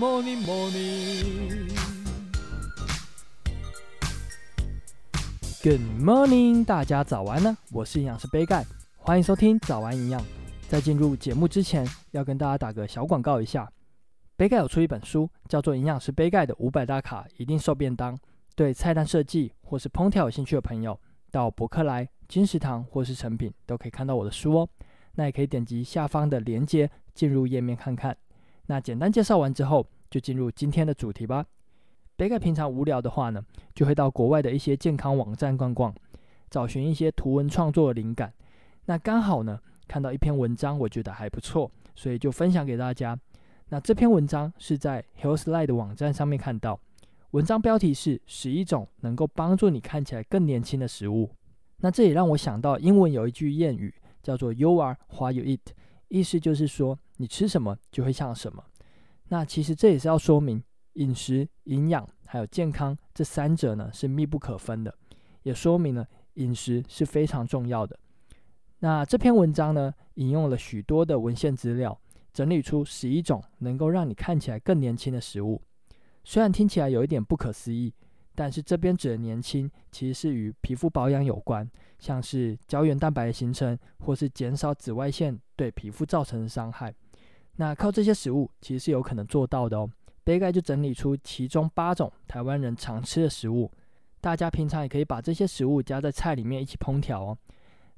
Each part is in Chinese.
morning, morning. Good morning，大家早安呢！我是营养师杯盖，欢迎收听早安营养。在进入节目之前，要跟大家打个小广告一下。杯盖有出一本书，叫做《营养师杯盖的五百大卡一定瘦便当》。对菜单设计或是烹调有兴趣的朋友，到博客来、金石堂或是诚品都可以看到我的书哦。那也可以点击下方的链接进入页面看看。那简单介绍完之后，就进入今天的主题吧。杯盖平常无聊的话呢，就会到国外的一些健康网站逛逛，找寻一些图文创作的灵感。那刚好呢，看到一篇文章，我觉得还不错，所以就分享给大家。那这篇文章是在 Healthline 的网站上面看到，文章标题是“十一种能够帮助你看起来更年轻的食物”。那这也让我想到英文有一句谚语，叫做 “You are what you eat”，意思就是说你吃什么就会像什么。那其实这也是要说明饮食、营养还有健康这三者呢是密不可分的，也说明了饮食是非常重要的。那这篇文章呢引用了许多的文献资料。整理出十一种能够让你看起来更年轻的食物，虽然听起来有一点不可思议，但是这边指的年轻其实是与皮肤保养有关，像是胶原蛋白的形成，或是减少紫外线对皮肤造成的伤害。那靠这些食物其实是有可能做到的哦。杯盖就整理出其中八种台湾人常吃的食物，大家平常也可以把这些食物加在菜里面一起烹调哦。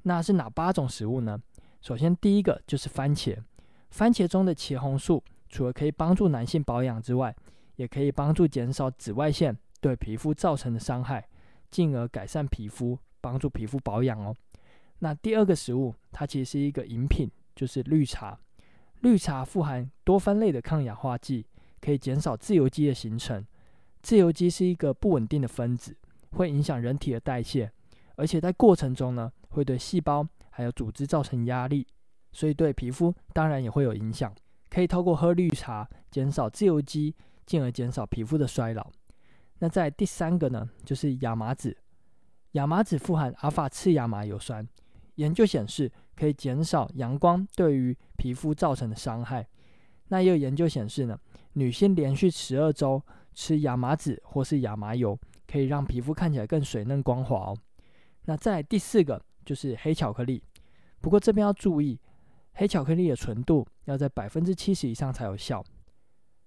那是哪八种食物呢？首先第一个就是番茄。番茄中的茄红素除了可以帮助男性保养之外，也可以帮助减少紫外线对皮肤造成的伤害，进而改善皮肤，帮助皮肤保养哦。那第二个食物，它其实是一个饮品，就是绿茶。绿茶富含多酚类的抗氧化剂，可以减少自由基的形成。自由基是一个不稳定的分子，会影响人体的代谢，而且在过程中呢，会对细胞还有组织造成压力。所以对皮肤当然也会有影响，可以透过喝绿茶减少自由基，进而减少皮肤的衰老。那在第三个呢，就是亚麻籽。亚麻籽富含阿法次亚麻油酸，研究显示可以减少阳光对于皮肤造成的伤害。那也有研究显示呢，女性连续十二周吃亚麻籽或是亚麻油，可以让皮肤看起来更水嫩光滑哦。那在第四个就是黑巧克力，不过这边要注意。黑巧克力的纯度要在百分之七十以上才有效。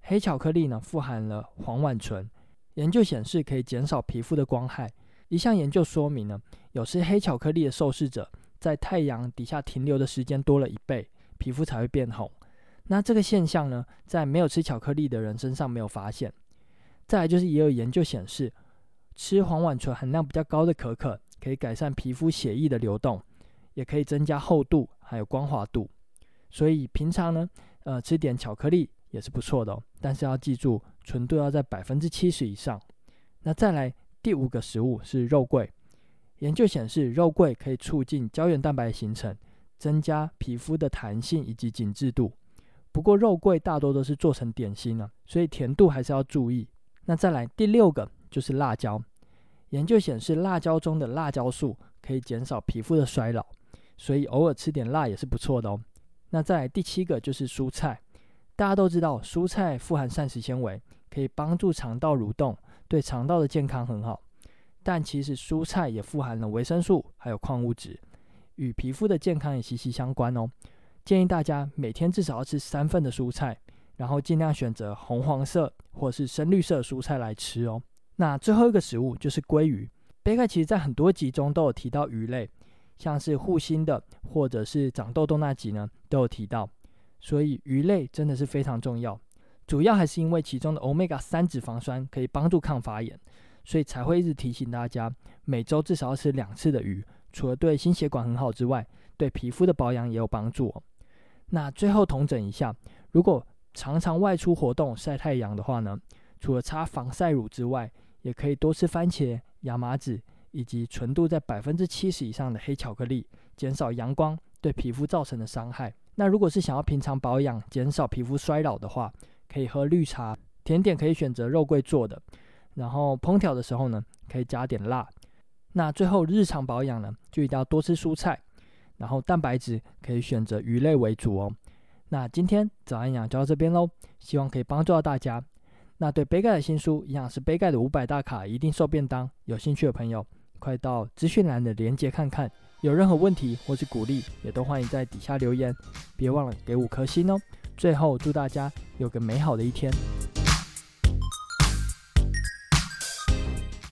黑巧克力呢，富含了黄烷醇，研究显示可以减少皮肤的光害。一项研究说明呢，有吃黑巧克力的受试者在太阳底下停留的时间多了一倍，皮肤才会变红。那这个现象呢，在没有吃巧克力的人身上没有发现。再来就是也有研究显示，吃黄烷醇含量比较高的可可，可以改善皮肤血液的流动，也可以增加厚度还有光滑度。所以平常呢，呃，吃点巧克力也是不错的哦，但是要记住纯度要在百分之七十以上。那再来第五个食物是肉桂，研究显示肉桂可以促进胶原蛋白形成，增加皮肤的弹性以及紧致度。不过肉桂大多都是做成点心了，所以甜度还是要注意。那再来第六个就是辣椒，研究显示辣椒中的辣椒素可以减少皮肤的衰老，所以偶尔吃点辣也是不错的哦。那再来第七个就是蔬菜，大家都知道蔬菜富含膳食纤维，可以帮助肠道蠕动，对肠道的健康很好。但其实蔬菜也富含了维生素，还有矿物质，与皮肤的健康也息息相关哦。建议大家每天至少要吃三份的蔬菜，然后尽量选择红黄色或是深绿色蔬菜来吃哦。那最后一个食物就是鲑鱼，贝克其实在很多集中都有提到鱼类。像是护心的，或者是长痘痘那集呢，都有提到，所以鱼类真的是非常重要。主要还是因为其中的 Omega 三脂肪酸可以帮助抗发炎，所以才会一直提醒大家，每周至少要吃两次的鱼。除了对心血管很好之外，对皮肤的保养也有帮助。那最后统整一下，如果常常外出活动晒太阳的话呢，除了擦防晒乳之外，也可以多吃番茄、亚麻籽。以及纯度在百分之七十以上的黑巧克力，减少阳光对皮肤造成的伤害。那如果是想要平常保养、减少皮肤衰老的话，可以喝绿茶。甜点可以选择肉桂做的，然后烹调的时候呢，可以加点辣。那最后日常保养呢，就一定要多吃蔬菜，然后蛋白质可以选择鱼类为主哦。那今天早安养就到这边喽，希望可以帮助到大家。那对杯盖的新书《营养师杯盖的五百大卡一定瘦便当》，有兴趣的朋友，快到资讯栏的链接看看。有任何问题或是鼓励，也都欢迎在底下留言，别忘了给五颗星哦。最后，祝大家有个美好的一天。